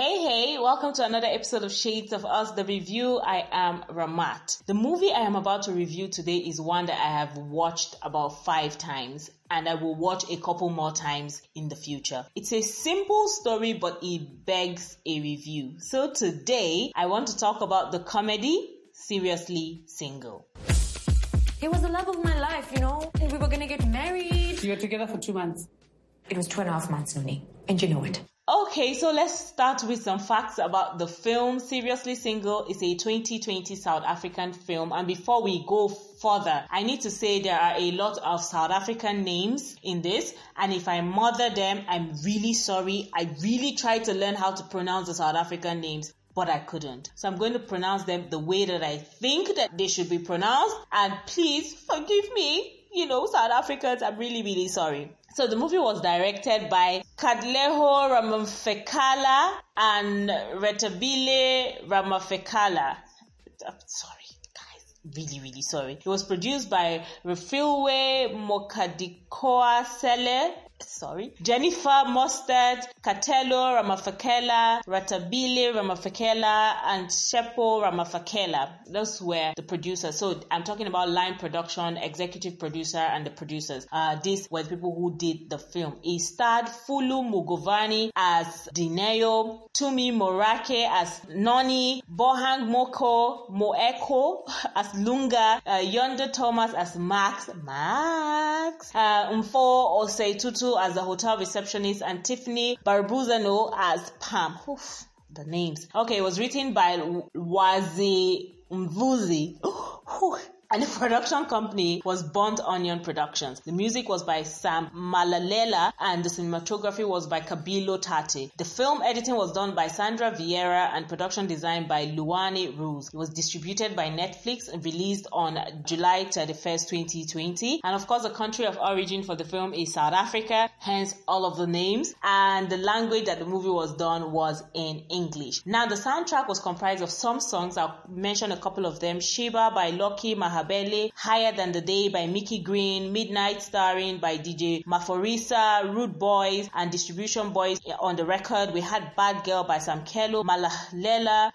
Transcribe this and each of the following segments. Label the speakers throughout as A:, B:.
A: Hey, hey, welcome to another episode of Shades of Us, the review. I am Ramat. The movie I am about to review today is one that I have watched about five times and I will watch a couple more times in the future. It's a simple story, but it begs a review. So today I want to talk about the comedy Seriously Single.
B: He was the love of my life, you know, we were gonna get married.
C: You were together for two months.
B: It was two and a half months, Noni, and you know it.
A: Okay, so let's start with some facts about the film. Seriously Single is a 2020 South African film. And before we go further, I need to say there are a lot of South African names in this. And if I mother them, I'm really sorry. I really tried to learn how to pronounce the South African names but I couldn't. So I'm going to pronounce them the way that I think that they should be pronounced. And please forgive me. You know, South Africans, I'm really, really sorry. So the movie was directed by Katleho Ramaphakela and Rethabile Ramaphakela. I'm sorry, guys. Really, really sorry. It was produced by Refilwe Mokadikoa Sele sorry, Jennifer Mostert, Katelo Ramaphakela, Rethabile Ramaphakela, and Shepo Ramaphakela. Those were the producers. So I'm talking about line production, executive producer, and the producers. Uh, these were the people who did the film. It starred Fulu Mugovhani as Dineo, Tumi Morake as Noni, Bohang Moko Moeko as Lunga, uh, Yonda Thomas as Max, Max, uh, Mfo As the hotel receptionist and Tiffany Barbuzano as Pam. Oof, the names. Okay, it was written by Wazi Mvuzi. And the production company was Burnt Onion Productions. The music was by Sam Malalela and the cinematography was by Kabilo Tate. The film editing was done by Sandra Vieira and production design by Luani Ruse. It was distributed by Netflix and released on July 31st, 2020. And of course, the country of origin for the film is South Africa, hence all of the names. And the language that the movie was done was in English. Now, the soundtrack was comprised of some songs. I'll mention a couple of them. Shiba by Lucky Maha Higher Than the Day by Mickey Green, Midnight Starring by DJ Maphorisa, Rude Boys, and Distribution Boys on the record. We had Bad Girl by Sam Kello, Malalela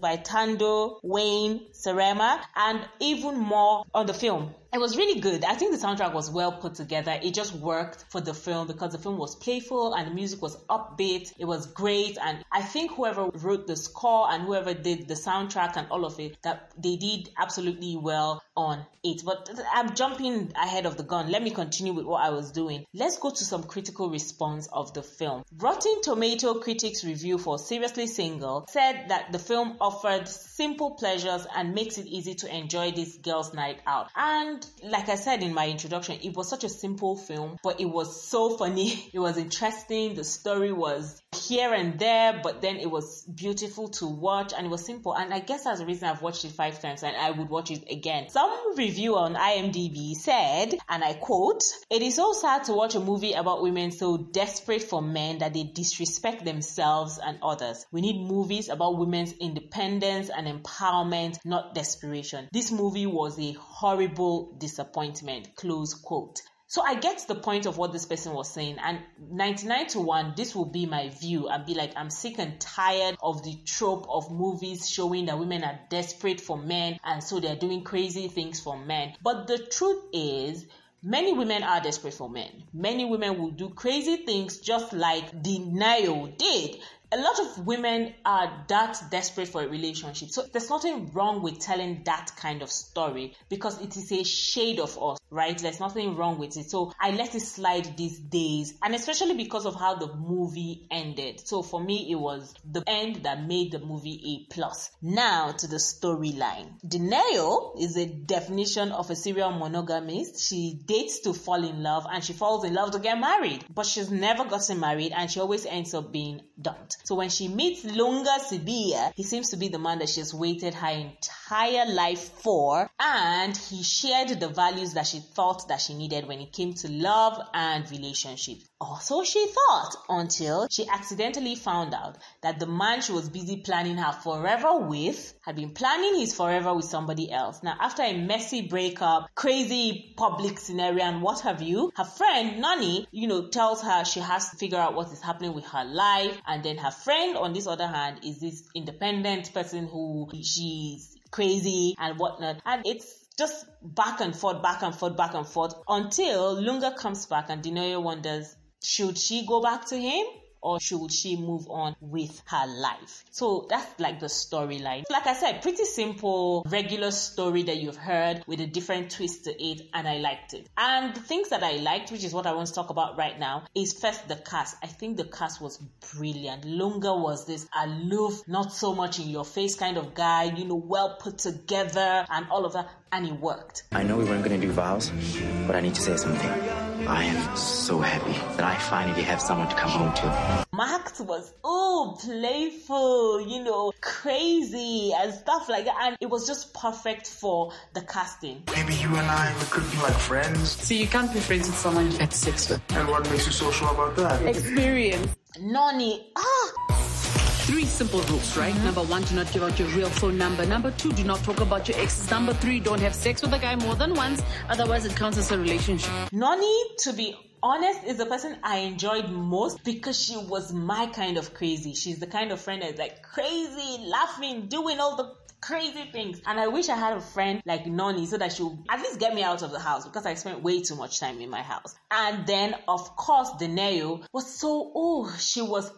A: by Tando, Wayne, Serema, and even more on the film. It was really good. I think the soundtrack was well put together. It just worked for the film because the film was playful and the music was upbeat. It was great. And I think whoever wrote the score and whoever did the soundtrack and all of it, that they did absolutely well on it. But I'm jumping ahead of the gun. Let me continue with what I was doing. Let's go to some critical response of the film. Rotten Tomato critics review for Seriously Single said that the film offered simple pleasures and makes it easy to enjoy this girls' night out. And like I said in my introduction, it was such a simple film, but it was so funny. It was interesting. The story was here and there, but then it was beautiful to watch and it was simple. And I guess that's the reason I've watched it five times and I would watch it again. Some review on IMDb said, and I quote, it is so sad to watch a movie about women so desperate for men that they disrespect themselves and others. We need movies about women's independence and empowerment, not desperation. This movie was a horrible disappointment. Close quote. So I get the point of what this person was saying, and 99 to 1, this will be my view. I'd be like, I'm sick and tired of the trope of movies showing that women are desperate for men and so they're doing crazy things for men. But the truth is, Many women are desperate for men. Many women will do crazy things just like Dineo did a lot of women are that desperate for a relationship. So there's nothing wrong with telling that kind of story because it is a shade of us, right? There's nothing wrong with it. So I let it slide these days and especially because of how the movie ended. So for me, it was the end that made the movie a plus. Now to the storyline. Dineo is a definition of a serial monogamist. She dates to fall in love and she falls in love to get married, but she's never gotten married and she always ends up being dumped. So when she meets Lunga Sibia, he seems to be the man that she's waited her entire life for, and he shared the values that she thought that she needed when it came to love and relationship. Or so she thought until she accidentally found out that the man she was busy planning her forever with had been planning his forever with somebody else. Now, after a messy breakup, crazy public scenario, and what have you, her friend Nani, you know, tells her she has to figure out what is happening with her life. And then her friend, on this other hand, is this independent person who she's crazy and whatnot. And it's just back and forth, back and forth, back and forth until Lunga comes back and Dinoyo wonders, should she go back to him? or should she move on with her life? So that's like the storyline. Like I said, pretty simple, regular story that you've heard with a different twist to it, and I liked it. And the things that I liked, which is what I want to talk about right now, is first the cast. I think the cast was brilliant. Lunga was this aloof, not so much in your face kind of guy, you know, well put together and all of that, and it worked.
C: I know we weren't going to do vows, but I need to say something. I am so happy that I finally have someone to come home to.
A: Max was, oh, playful, you know, crazy and stuff like that. And it was just perfect for the casting.
D: Maybe you and I we could be like friends.
E: So you can't be friends with someone you've had sex with.
D: And what makes you so sure about that?
E: Experience.
A: Noni, ah,
E: Three simple rules, right? Mm-hmm. Number one, do not give out your real phone number. Number two, do not talk about your exes. Number three, don't have sex with a guy more than once. Otherwise, it counts as a relationship.
A: Noni, to be honest, is the person I enjoyed most because she was my kind of crazy. She's the kind of friend that's like crazy, laughing, doing all the crazy things. And I wish I had a friend like Noni so that she would at least get me out of the house because I spent way too much time in my house. And then, of course, Neo was so, oh, she was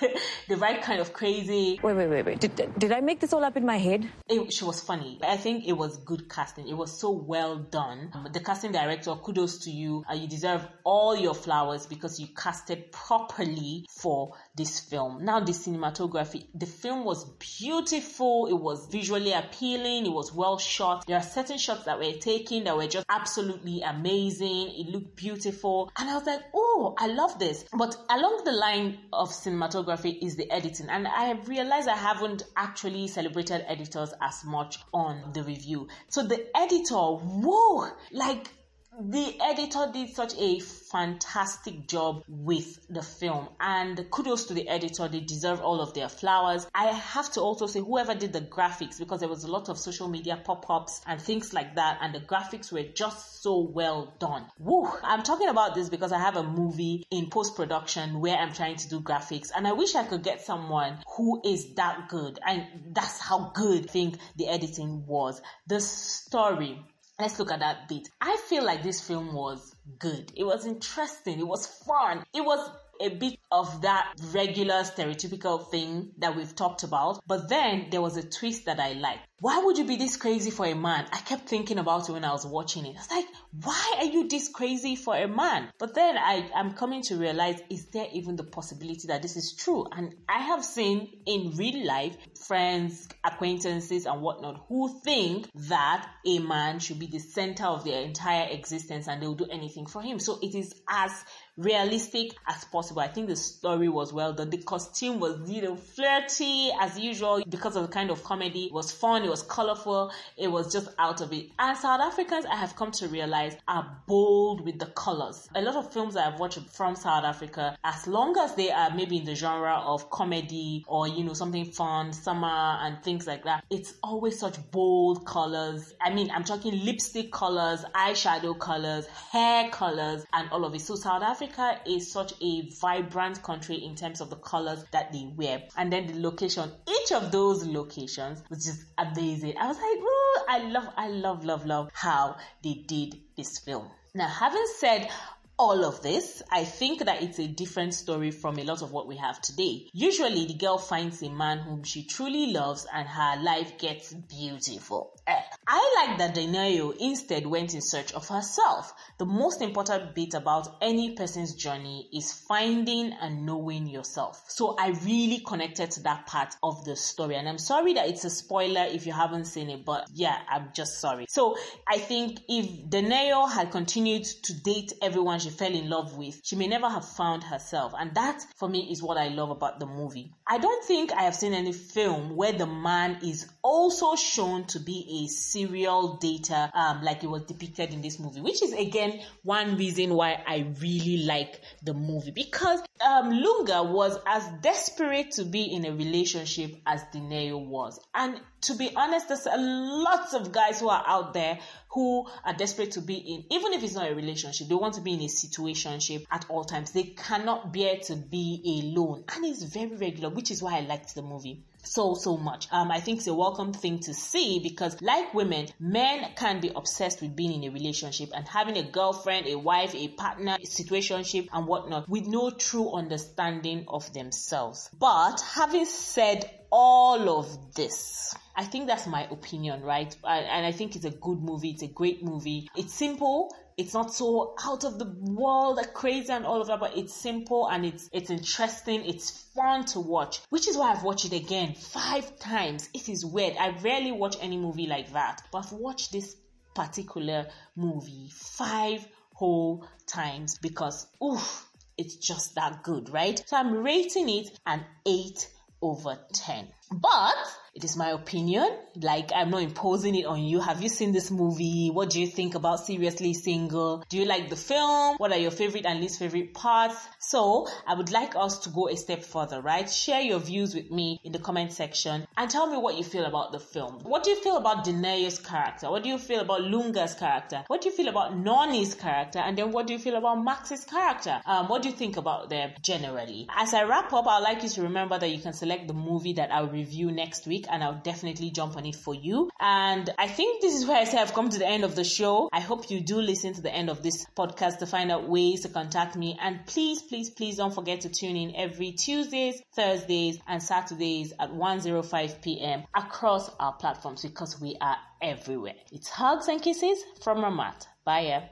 A: the right kind of crazy.
B: Wait, wait, wait, wait. Did, did I make this all up in my head?
A: It, she was funny. I think it was good casting. It was so well done. The casting director, kudos to you. Uh, you deserve all your flowers because you casted properly for this film. Now, the cinematography. The film was beautiful. It was visually appealing. It was well shot. There are certain shots that were taken that were just absolutely amazing. It looked beautiful. And I was like, oh, I love this. But along the line of cinematography is the editing. And I have realized I haven't actually celebrated editors as much on the review. So the editor, whoa, like the editor did such a fantastic job with the film and kudos to the editor. They deserve all of their flowers. I have to also say whoever did the graphics because there was a lot of social media pop-ups and things like that and the graphics were just so well done. Woo! i'm talking about this because i have a movie in post-production where i'm trying to do graphics and i wish i could get someone who is that good and that's how good i think the editing was. The story Let's look at that bit. I feel like this film was good. It was interesting. It was fun. It was a bit of that regular stereotypical thing that we've talked about. But then there was a twist that I liked. Why would you be this crazy for a man? I kept thinking about it when I was watching it. I was like, why are you this crazy for a man? But then I am coming to realize, is there even the possibility that this is true? And I have seen in real life friends, acquaintances, and whatnot who think that a man should be the center of their entire existence and they will do anything for him. So it is as realistic as possible. I think the story was well done. The costume was, you know, flirty as usual because of the kind of comedy. It was fun, it was colorful, it was just out of it. And South Africans, I have come to realize, are bold with the colors. A lot of films I've watched from South Africa, as long as they are maybe in the genre of comedy or, you know, something fun, summer and things like that, it's always such bold colors. I mean, I'm talking lipstick colors, eyeshadow colors, hair colors, and all of it. So South Africa Africa is such a vibrant country in terms of the colors that they wear. And then the location, each of those locations was just amazing. I was like, Ooh, I love, I love, love, love how they did this film. Now, having said all of this, I think that it's a different story from a lot of what we have today. Usually, the girl finds a man whom she truly loves and her life gets beautiful. Eh. I like that Danayo instead went in search of herself. The most important bit about any person's journey is finding and knowing yourself. So I really connected to that part of the story. And I'm sorry that it's a spoiler if you haven't seen it, but yeah, I'm just sorry. So I think if Danayo had continued to date everyone she fell in love with, she may never have found herself. And that, for me, is what I love about the movie. I don't think I have seen any film where the man is also shown to be a serial dater, um, like it was depicted in this movie, which is again one reason why I really like the movie. Because um, Lunga was as desperate to be in a relationship as Dineo was, and to be honest, there's a lots of guys who are out there who are desperate to be in, even if it's not a relationship, they want to be in a situationship at all times. They cannot bear to be alone, and it's very regular, which is why I liked the movie so so much. Um, I think it's a welcome thing to see because, like women, men can be obsessed with being in a relationship and having a girlfriend, a wife, a partner, a situationship, and whatnot with no true understanding of themselves. But having said all of this, I think that's my opinion, right? And I think it's a good movie. It's a great movie. It's simple it's not so out of the world, uh, crazy and all of that, but it's simple and it's it's interesting. It's fun to watch, which is why I've watched it again five times. It is weird. I rarely watch any movie like that, but I've watched this particular movie five whole times because oof, it's just that good, right? So I'm rating it an eight over ten. But it is my opinion. Like, I'm not imposing it on you. Have you seen this movie? What do you think about Seriously Single? Do you like the film? What are your favorite and least favorite parts? So, I would like us to go a step further, right? Share your views with me in the comment section and tell me what you feel about the film. What do you feel about Dineo's character? What do you feel about Lunga's character? What do you feel about Noni's character? And then what do you feel about Max's character? Um, what do you think about them generally? As I wrap up, I'd like you to remember that you can select the movie that I'll review next week and I'll definitely jump on it for you. And I think this is where I say I've come to the end of the show. I hope you do listen to the end of this podcast to find out ways to contact me. And please, please, please don't forget to tune in every Tuesdays, Thursdays, and Saturdays at 1:05 p.m. across our platforms because we are everywhere. It's hugs and kisses from Ramat. Bye.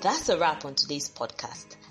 A: That's a wrap on today's podcast.